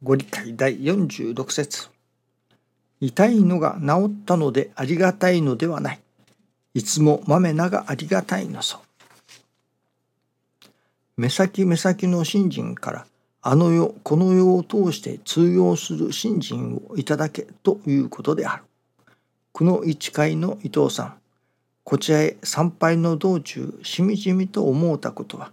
ご理解第46節痛いのが治ったのでありがたいのではない。いつもまめながありがたいのぞ。目先目先の信心からあの世この世を通して通用する信心をいただけということである。この一会の伊藤さんこちらへ参拝の道中しみじみと思うたことは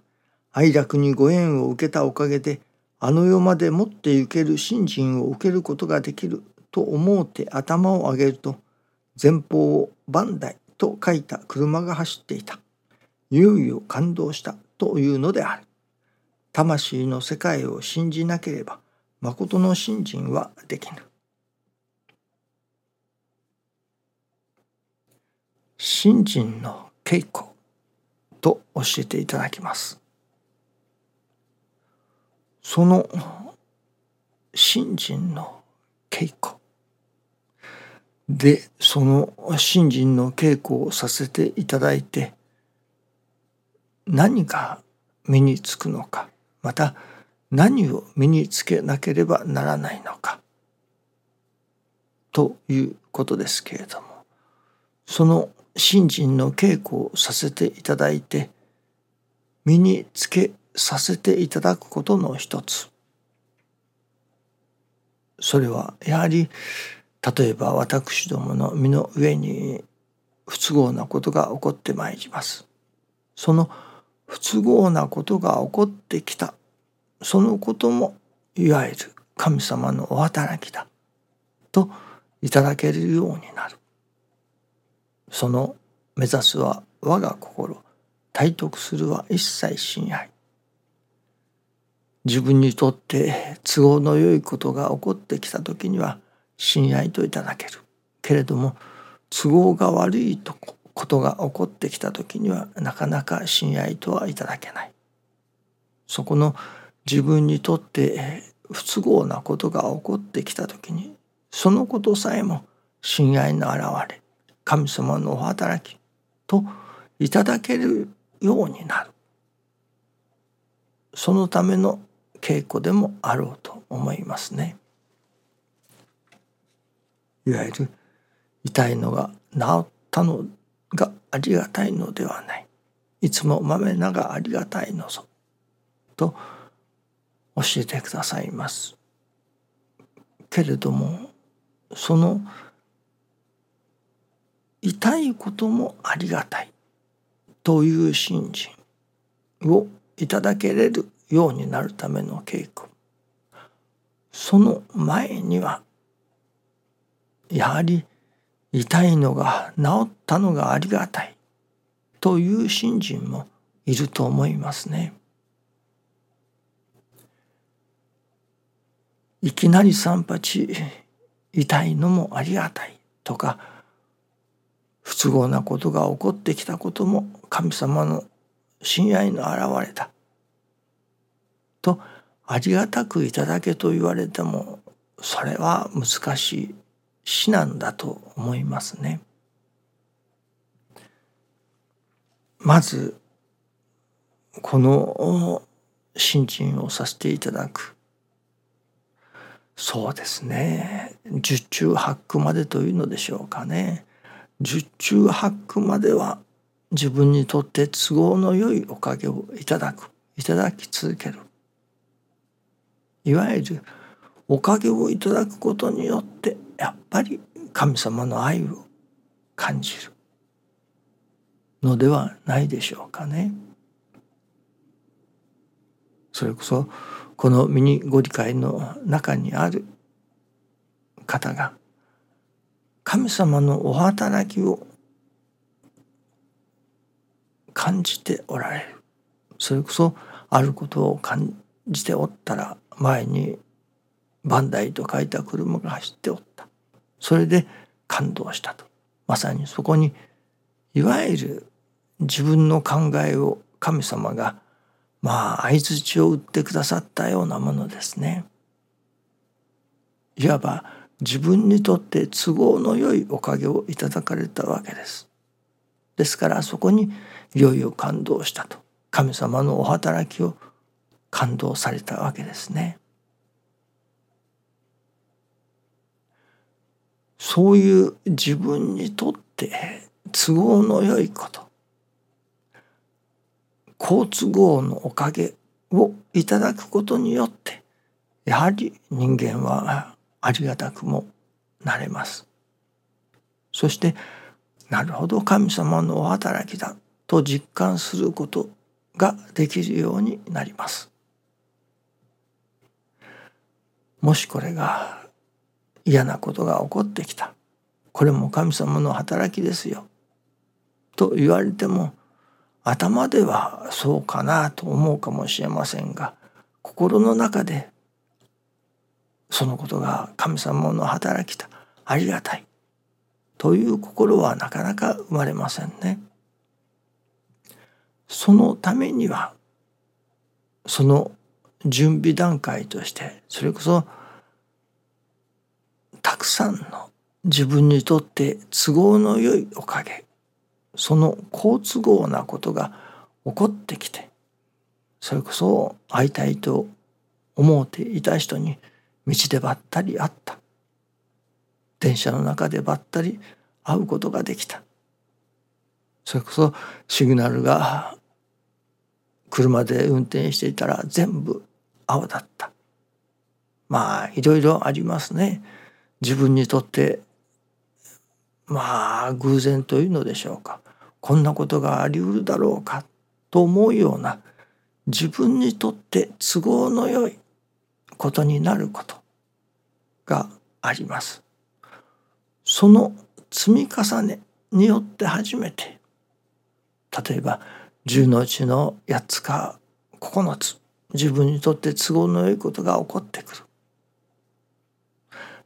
愛楽にご縁を受けたおかげであの世まで持って行ける信心を受けることができると思うて頭を上げると前方を万代と書いた車が走っていた。いよいよ感動したというのである。魂の世界を信じなければ誠の信心はできぬ。信心の稽古と教えていただきます。その信心の稽古。でその信心の稽古をさせていただいて何が身につくのかまた何を身につけなければならないのかということですけれどもその信心の稽古をさせていただいて身につけさせていただくことの一つ。それはやはり例えば私どもの身の上に不都合なことが起こってまいります。その不都合なことが起こってきた。そのこともいわゆる神様のお働きだ。といただけるようになる。その目指すは我が心。体得するは一切親愛自分にとって都合の良いことが起こってきた時には親愛といただける。けれども都合が悪いとことが起こってきた時にはなかなか親愛とはいただけない。そこの自分にとって不都合なことが起こってきた時にそのことさえも親愛の現れ神様のお働きといただけるようになる。そのための稽古でもあろうと思いますね。いわゆる痛いのが治ったのがありがたいのではない。いつもまめながありがたいのぞ。と教えてくださいます。けれどもその痛いこともありがたいという信心をいただけれるようになるための稽古その前にはやはり痛いのが治ったのがありがたいという信心もいると思いますね。いきなり三八痛いのもありがたいとか不都合なことが起こってきたことも神様の親愛の現れだとありがたくいただけと言われてもそれは難しい死なんだと思いますね。まずこの新人をさせていただく。そうですね。十中八九までというのでしょうかね。十中八九までは自分にとって都合のよいおかげをいただくいただき続ける。いわゆるおかげをいただくことによってやっぱり神様の愛を感じるのではないでしょうかね。それこそこのミニご理解の中にある方が神様のお働きを感じておられるそれこそあることを感じておったら前にバンダイと書いた車が走っておったそれで感動したとまさにそこにいわゆる自分の考えを神様がまあ相づちを打ってくださったようなものですね。いわば自分にとって都合のよいおかげをいただかれたわけです。ですからそこにいよいよ感動したと神様のお働きを感動されたわけですね。そういう自分にとって都合のよいこと好都合のおかげをいただくことによってやはり人間はありがたくもなれます。そしてなるほど神様のお働きだと実感することができるようになります。もしこれが嫌なことが起こってきた。これも神様の働きですよ。と言われても頭ではそうかなと思うかもしれませんが心の中でそのことが神様の働きだありがたい。という心はなかなか生まれませんね。そのためにはその準備段階としてそれこそたくさんの自分にとって都合のよいおかげその好都合なことが起こってきてそれこそ会いたいと思っていた人に道でばったり会った。電車の中でばったり会うことができた。それこそシグナルが車で運転していたら全部青だった。まあいろいろありますね。自分にとってまあ偶然というのでしょうか。こんなことがありうるだろうかと思うような自分にとって都合のよいことになることがあります。その積み重ねによって初めて例えば10のうちの8つか9つ自分にとって都合のよいことが起こってくる。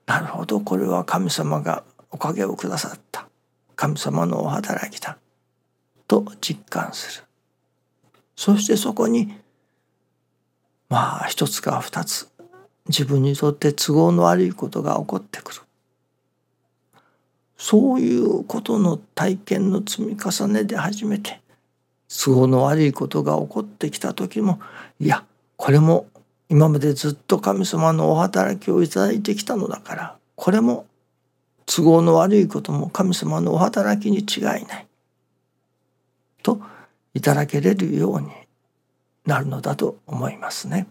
なるほどこれは神様がおかげをくださった神様のお働きだと実感する。そしてそこにまあ一つか二つ自分にとって都合の悪いことが起こってくる。そういうことの体験の積み重ねで初めて都合の悪いことが起こってきた時もいやこれも今までずっと神様のお働きをいただいてきたのだからこれも都合の悪いことも神様のお働きに違いないといただけれるようになるのだと思いますね。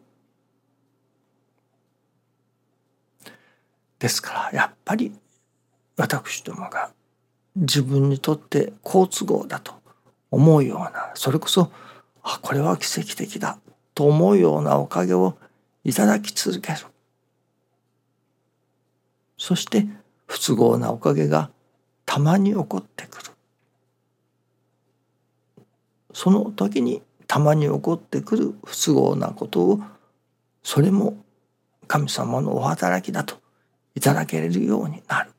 ですからやっぱり私どもが自分にとって好都合だと思うようなそれこそあこれは奇跡的だと思うようなおかげをいただき続ける。そして不都合なおかげがたまに起こってくる。その時にたまに起こってくる不都合なことをそれも神様のお働きだといただけれるようになる。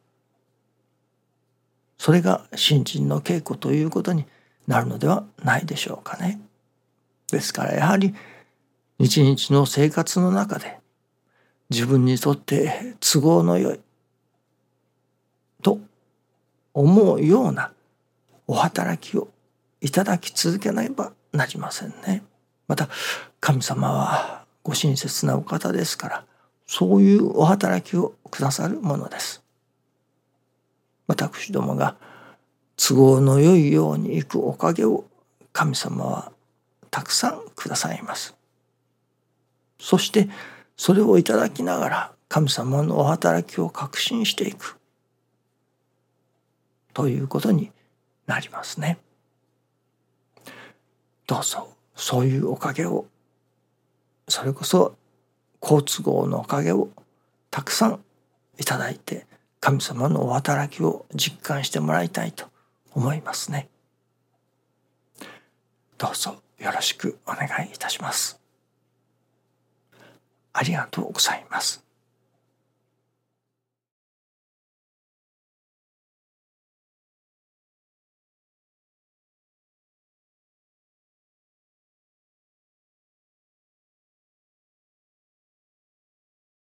それが新人の稽古ということになるのではないでしょうかね。ですからやはり日々の生活の中で自分にとって都合のよいと思うようなお働きをいただき続けなければなりませんね。また神様はご親切なお方ですからそういうお働きをくださるものです。私どもが都合の良いようにいくおかげを神様はたくさんくださいます。そしてそれをいただきながら神様のお働きを確信していくということになりますね。どうぞそういうおかげをそれこそ好都合のおかげをたくさんいただいて神様のお働きを実感してもらいたいと思いますね。どうぞよろしくお願いいたします。ありがとうございます。